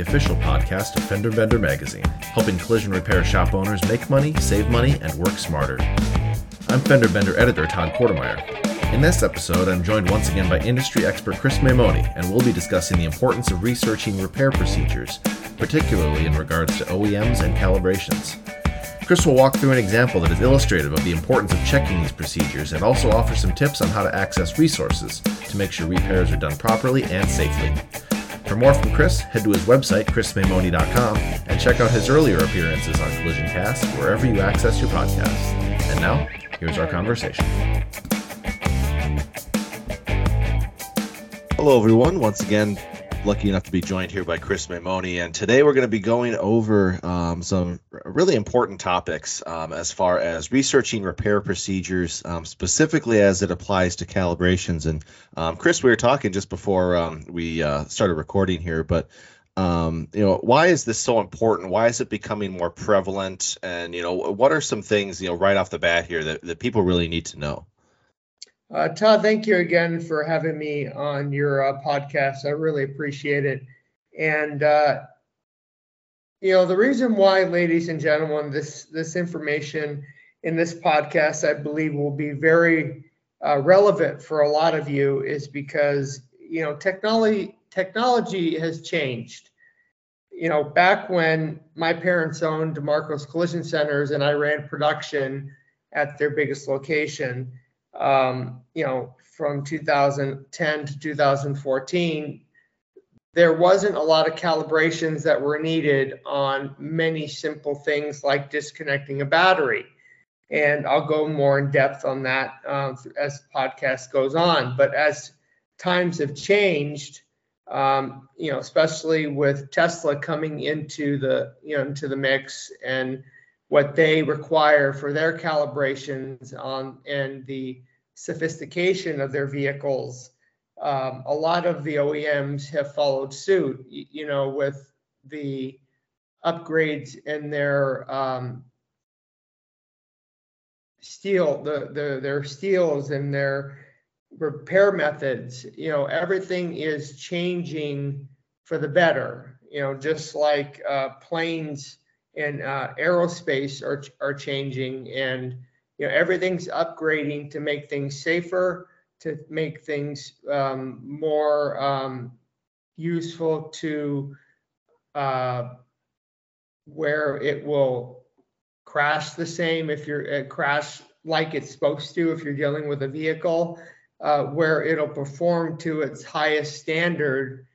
The official podcast of Fender Bender magazine, helping collision repair shop owners make money, save money, and work smarter. I'm Fender Bender editor Todd Quartermeyer. In this episode, I'm joined once again by industry expert Chris Maimone, and we'll be discussing the importance of researching repair procedures, particularly in regards to OEMs and calibrations. Chris will walk through an example that is illustrative of the importance of checking these procedures and also offer some tips on how to access resources to make sure repairs are done properly and safely. For more from Chris, head to his website, chrismaimone.com, and check out his earlier appearances on Collision Cast wherever you access your podcasts. And now, here's our conversation. Hello, everyone. Once again, lucky enough to be joined here by Chris Maimone, and today we're going to be going over um, some really important topics um, as far as researching repair procedures, um, specifically as it applies to calibrations. And um, Chris, we were talking just before um, we uh, started recording here, but um, you know, why is this so important? Why is it becoming more prevalent? And you know, what are some things you know right off the bat here that, that people really need to know? Uh, Todd, thank you again for having me on your uh, podcast. I really appreciate it. And uh, you know, the reason why, ladies and gentlemen, this this information in this podcast, I believe, will be very uh, relevant for a lot of you, is because you know technology technology has changed. You know, back when my parents owned DeMarco's Collision Centers and I ran production at their biggest location um, you know, from 2010 to 2014, there wasn't a lot of calibrations that were needed on many simple things like disconnecting a battery. And I'll go more in depth on that um, as the podcast goes on. But as times have changed, um, you know, especially with Tesla coming into the you know into the mix and what they require for their calibrations on and the sophistication of their vehicles, um, a lot of the OEMs have followed suit, you know, with the upgrades in their um, steel, the, the their steels and their repair methods. You know, everything is changing for the better. You know, just like uh, planes and uh, aerospace are are changing and you know everything's upgrading to make things safer to make things um, more um, useful to uh, where it will crash the same if you're uh, crash like it's supposed to if you're dealing with a vehicle uh, where it'll perform to its highest standard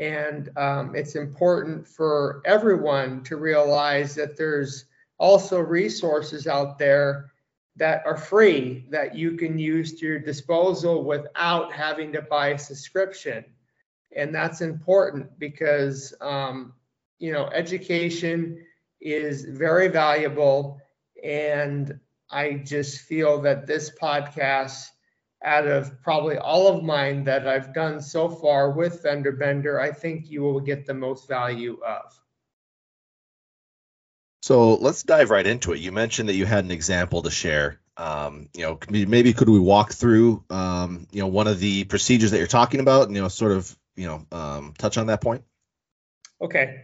and um, it's important for everyone to realize that there's also resources out there that are free that you can use to your disposal without having to buy a subscription. And that's important because, um, you know, education is very valuable. And I just feel that this podcast, out of probably all of mine that I've done so far with Fender Bender, I think you will get the most value of. So let's dive right into it. You mentioned that you had an example to share. Um, you know, maybe could we walk through, um, you know, one of the procedures that you're talking about, and you know, sort of, you know, um, touch on that point. Okay.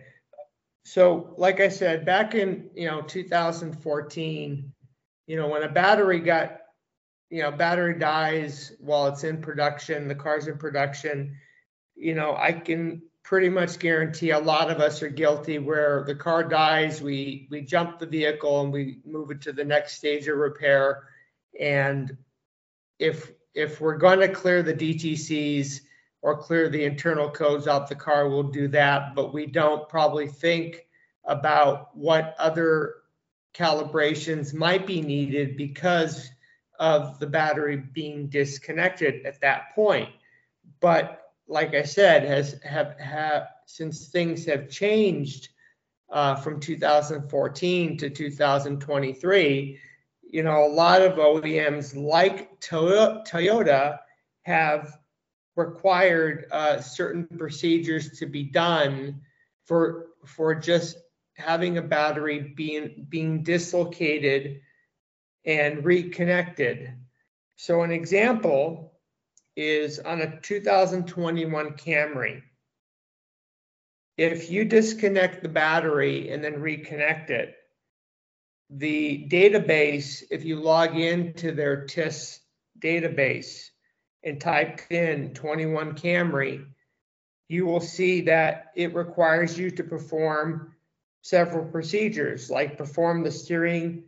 So, like I said, back in you know 2014, you know, when a battery got, you know, battery dies while it's in production, the car's in production, you know, I can pretty much guarantee a lot of us are guilty where the car dies we we jump the vehicle and we move it to the next stage of repair. And if if we're going to clear the DTCs or clear the internal codes out the car we'll do that. But we don't probably think about what other calibrations might be needed because of the battery being disconnected at that point but like I said, has have have since things have changed uh, from 2014 to 2023. You know, a lot of OEMs like Toyota have required uh, certain procedures to be done for for just having a battery being being dislocated and reconnected. So an example is on a 2021 Camry. if you disconnect the battery and then reconnect it, the database, if you log into their TIS database and type in 21 Camry, you will see that it requires you to perform several procedures like perform the steering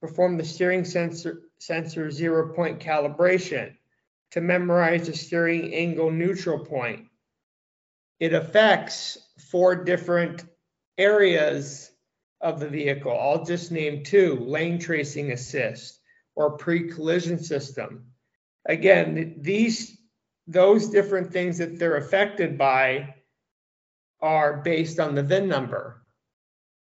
perform the steering sensor sensor zero point calibration to memorize the steering angle neutral point. It affects four different areas of the vehicle. I'll just name two lane tracing assist or pre-collision system. Again these those different things that they're affected by are based on the VIN number.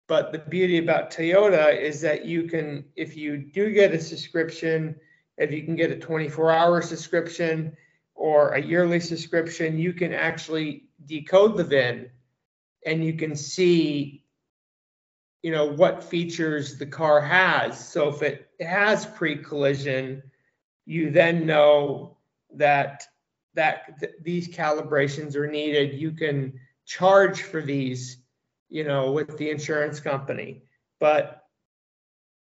But the beauty about Toyota is that you can, if you do get a subscription, if you can get a 24 hour subscription or a yearly subscription, you can actually decode the VIN and you can see, you know, what features the car has. So if it has pre collision, you then know that that th- these calibrations are needed. You can charge for these, you know, with the insurance company. But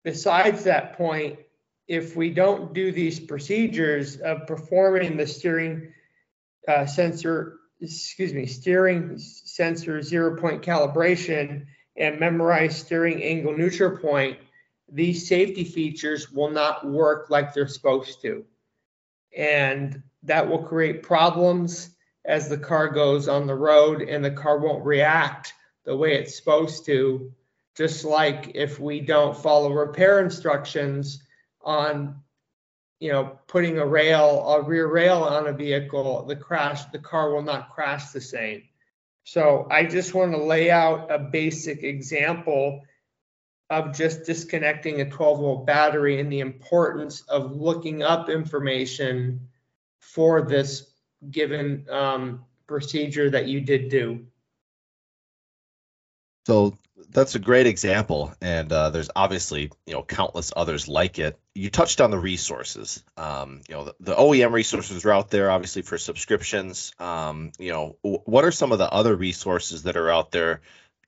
besides that point, if we don't do these procedures of performing the steering uh, sensor, excuse me, steering sensor zero point calibration and memorize steering angle neutral point, these safety features will not work like they're supposed to. And that will create problems as the car goes on the road and the car won't react the way it's supposed to. Just like if we don't follow repair instructions on, you know, putting a rail, a rear rail on a vehicle, the crash, the car will not crash the same. So I just want to lay out a basic example of just disconnecting a 12 volt battery and the importance of looking up information for this given um, procedure that you did do. So that's a great example, and uh, there's obviously you know countless others like it. You touched on the resources. Um, you know the, the, OEM resources are out there, obviously for subscriptions. Um, you know what are some of the other resources that are out there,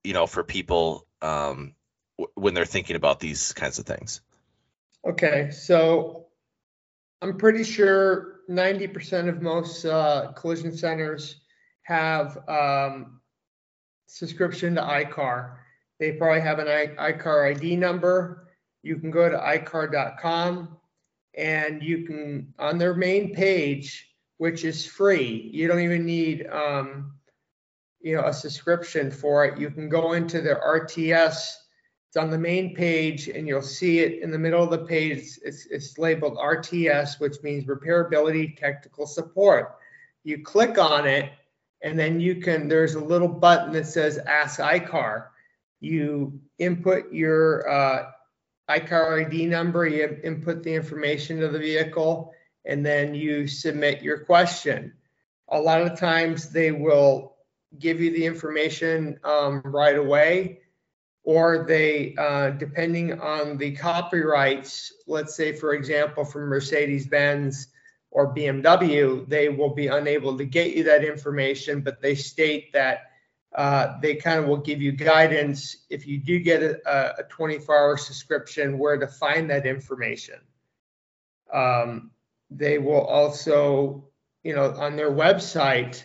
you know, for people um, w- when they're thinking about these kinds of things? Okay, so I'm pretty sure 90% of most uh, collision centers have um, subscription to I-CAR. They probably have an I- I-CAR ID number. You can go to iCar.com and you can, on their main page, which is free, you don't even need, um, you know, a subscription for it. You can go into their RTS it's on the main page and you'll see it in the middle of the page. It's, it's labeled RTS, which means repairability technical support. You click on it and then you can, there's a little button that says ask I-CAR. You input your uh, I-CAR ID number, you input the information of the vehicle, and then you submit your question. A lot of times they will give you the information um, right away or they, uh, depending on the copyrights, let's say, for example, from Mercedes Benz or BMW, they will be unable to get you that information, but they state that uh, they kind of will give you guidance if you do get a, a 24 hour subscription where to find that information. Um, they will also, you know, on their website,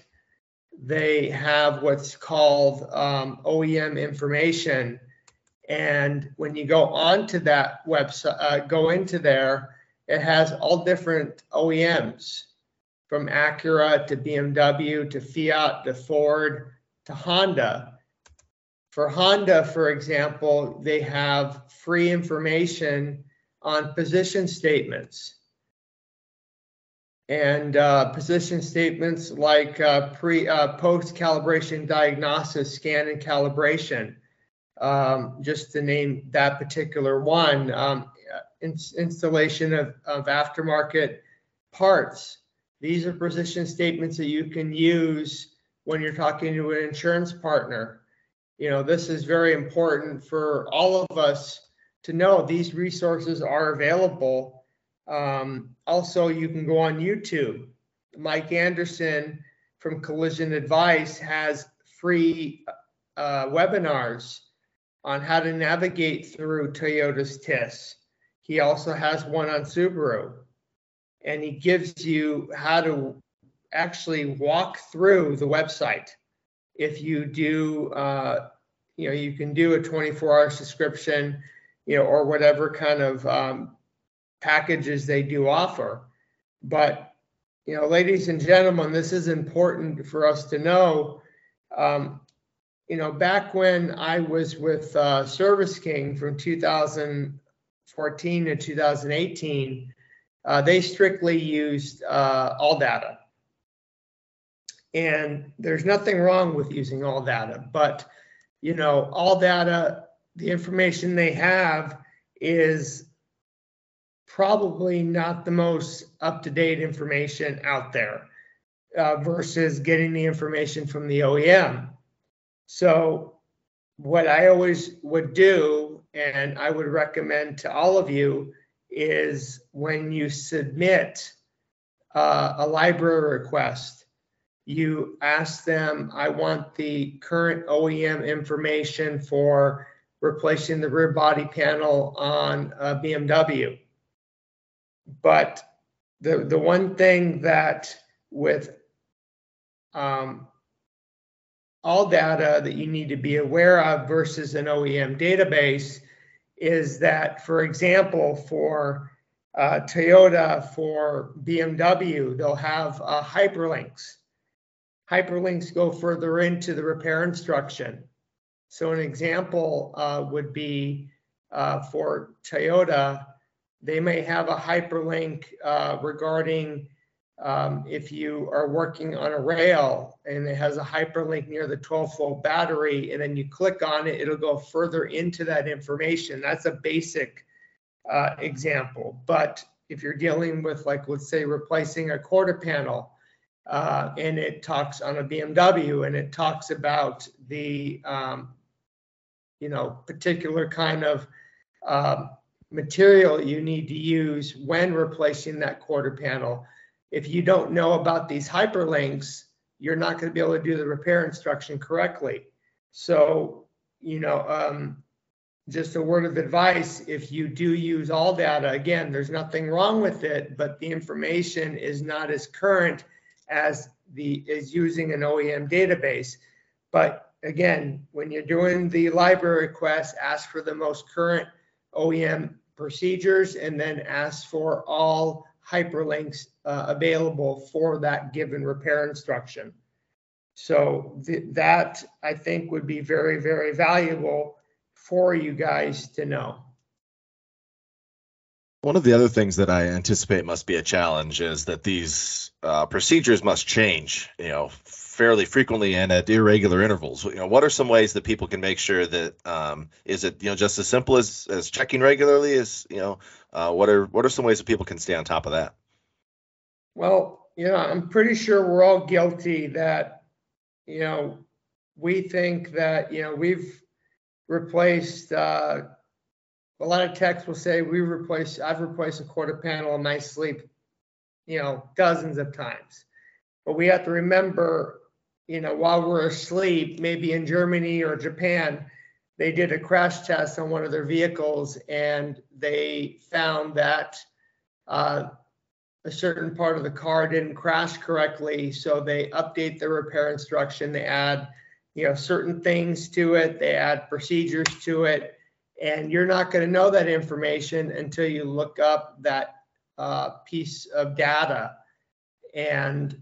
they have what's called um, OEM information and when you go onto that website, uh, go into there, it has all different OEMs from Acura to BMW to Fiat to Ford to Honda. For Honda, for example, they have free information on position statements. And uh, position statements like uh, pre uh, post calibration diagnosis, scan and calibration um, just to name that particular one, um, in, installation of, of aftermarket parts. These are position statements that you can use when you're talking to an insurance partner. You know, this is very important for all of us to know these resources are available. Um, also, you can go on YouTube. Mike Anderson from Collision Advice has free uh, webinars on how to navigate through Toyota's TIS. He also has one on Subaru. And he gives you how to actually walk through the website. If you do, uh, you know, you can do a 24 hour subscription, you know, or whatever kind of um, packages they do offer. But, you know, ladies and gentlemen, this is important for us to know. Um, you know, back when I was with uh, Service King from 2014 to 2018, uh, they strictly used uh, ALLDATA. And there's nothing wrong with using ALLDATA, but you know, ALLDATA, the information they have is probably not the most up-to-date information out there uh, versus getting the information from the OEM. So what I always would do, and I would recommend to all of you, is when you submit uh, a library request, you ask them, I want the current OEM information for replacing the rear body panel on a BMW. But the, the one thing that with um, ALLDATA that you need to be aware of versus an OEM database is that, for example, for uh, Toyota, for BMW, they'll have uh, hyperlinks. Hyperlinks go further into the repair instruction. So an example uh, would be uh, for Toyota, they may have a hyperlink uh, regarding um, if you are working on a rail and it has a hyperlink near the 12 volt battery and then you click on it, it'll go further into that information. That's a basic uh, example. But if you're dealing with like, let's say replacing a quarter panel uh, and it talks on a BMW and it talks about the, um, you know, particular kind of um, material you need to use when replacing that quarter panel, if you don't know about these hyperlinks, you're not going to be able to do the repair instruction correctly. So, you know, um, just a word of advice, if you do use ALLDATA, again, there's nothing wrong with it, but the information is not as current as the is using an OEM database. But again, when you're doing the library request, ask for the most current OEM procedures and then ask for all hyperlinks uh, available for that given repair instruction. So th that I think would be very, very valuable for you guys to know. One of the other things that I anticipate must be a challenge is that these uh, procedures must change, you know, fairly frequently and at irregular intervals. You know, what are some ways that people can make sure that um, is it you know just as simple as as checking regularly Is you know uh, what are what are some ways that people can stay on top of that? Well, you know, I'm pretty sure we're all guilty that you know we think that you know we've replaced. Uh, a lot of techs will say we replace. I've replaced a quarter panel in my sleep, you know, dozens of times. But we have to remember you know, while we're asleep, maybe in Germany or Japan, they did a crash test on one of their vehicles and they found that uh, a certain part of the car didn't crash correctly. So they update the repair instruction. They add, you know, certain things to it. They add procedures to it. And you're not going to know that information until you look up that uh, piece of data. And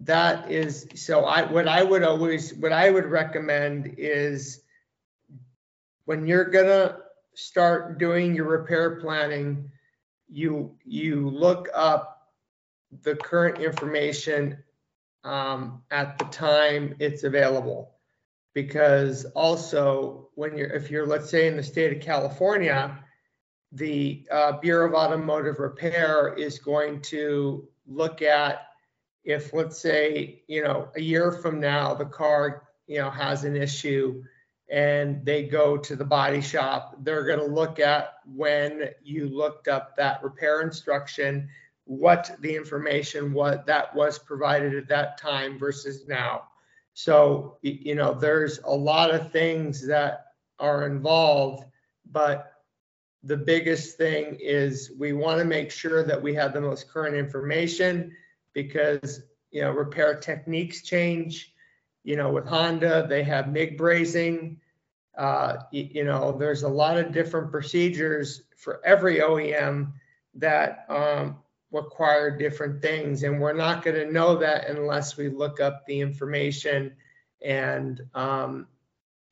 that is so i what i would always what i would recommend is when you're gonna start doing your repair planning you you look up the current information um, at the time it's available. Because also when you're if you're let's say in the state of california the uh, bureau of automotive repair is going to look at if let's say you know a year from now the car you know has an issue and they go to the body shop they're going to look at when you looked up that repair instruction what the information what that was provided at that time versus now. So, you know, there's a lot of things that are involved, but the biggest thing is we want to make sure that we have the most current information because, you know, repair techniques change. You know, with Honda, they have MIG brazing. Uh, you, you know, there's a lot of different procedures for every OEM that um, require different things. And we're not going to know that unless we look up the information. And, um,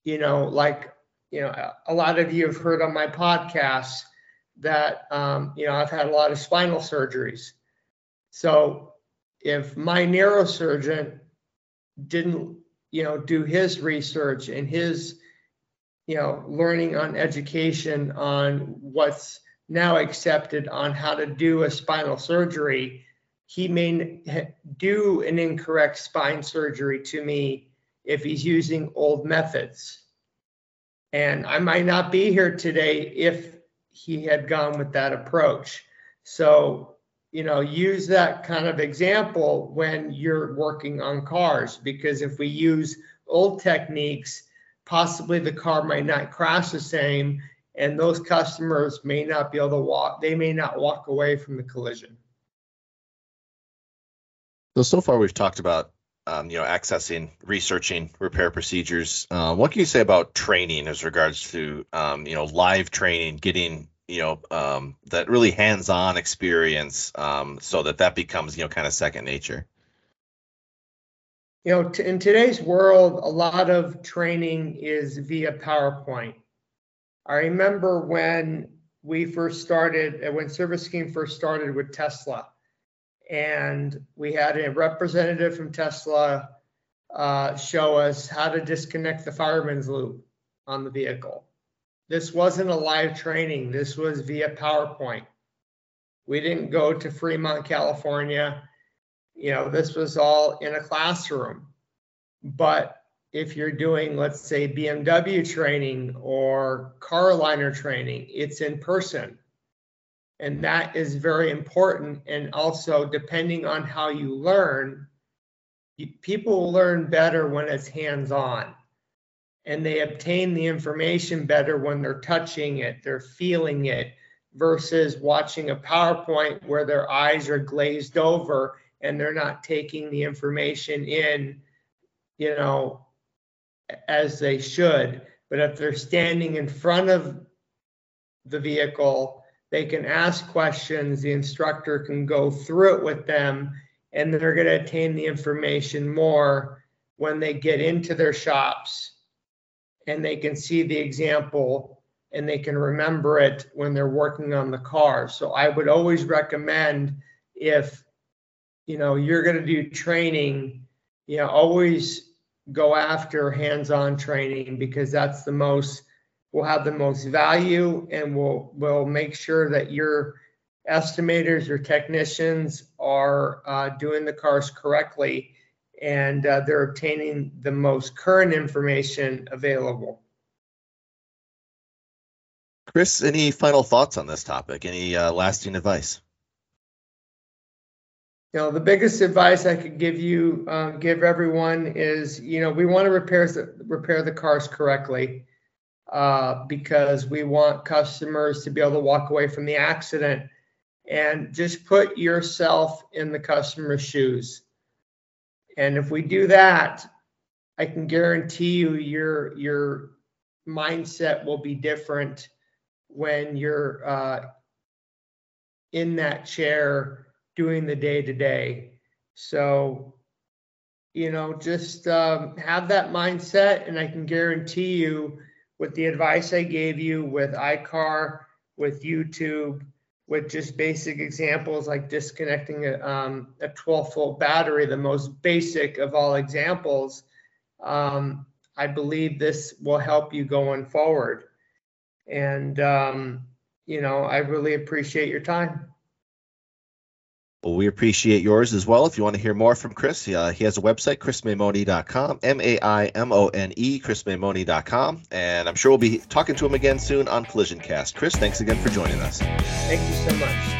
you know, like, you know, a lot of you have heard on my podcast that, um, you know, I've had a lot of spinal surgeries. So if my neurosurgeon didn't, you know, do his research and his, you know, learning on education on what's now accepted on how to do a spinal surgery, he may do an incorrect spine surgery to me if he's using old methods. And I might not be here today if he had gone with that approach. So, you know, use that kind of example when you're working on cars, because if we use old techniques, possibly the car might not crash the same and those customers may not be able to walk, they may not walk away from the collision. So, so far we've talked about, um, you know, accessing, researching repair procedures. Uh, what can you say about training as regards to, um, you know, live training, getting, you know, um, that really hands-on experience um, so that that becomes, you know, kind of second nature? You know, t- in today's world, a lot of training is via PowerPoint. I remember when we first started, uh, when Service King first started with Tesla, and we had a representative from Tesla uh, show us how to disconnect the fireman's loop on the vehicle. This wasn't a live training, this was via PowerPoint. We didn't go to Fremont, California. You know, this was all in a classroom. But if you're doing, let's say, BMW training or car liner training, it's in person. And that is very important. And also, depending on how you learn, people learn better when it's hands on. And they obtain the information better when they're touching it, they're feeling it, versus watching a PowerPoint where their eyes are glazed over and they're not taking the information in, you know, as they should. But if they're standing in front of the vehicle, they can ask questions. The instructor can go through it with them, and they're going to attain the information more when they get into their shops and they can see the example and they can remember it when they're working on the car. So I would always recommend if you know you're going to do training, you know, always go after hands-on training because that's the most will have the most value and will will make sure that your estimators or technicians are uh, doing the cars correctly and uh, they're obtaining the most current information available. Chris, any final thoughts on this topic? Any uh, lasting advice? you know the biggest advice i could give you um, give everyone is you know we want to repair the repair the cars correctly uh, because we want customers to be able to walk away from the accident and just put yourself in the customer's shoes and if we do that i can guarantee you your your mindset will be different when you're uh, in that chair doing the day to day. So, you know, just um, have that mindset, and I can guarantee you, with the advice I gave you with I-CAR, with YouTube, with just basic examples like disconnecting a, um, a 12 volt battery, the most basic of all examples, um, I believe this will help you going forward. And, um, you know, I really appreciate your time. Well, we appreciate yours as well. If you want to hear more from Chris, uh, he has a website, chrismaimone.com, M A I M O N E, chrismaimone.com. And I'm sure we'll be talking to him again soon on Collision Cast. Chris, thanks again for joining us. Thank you so much.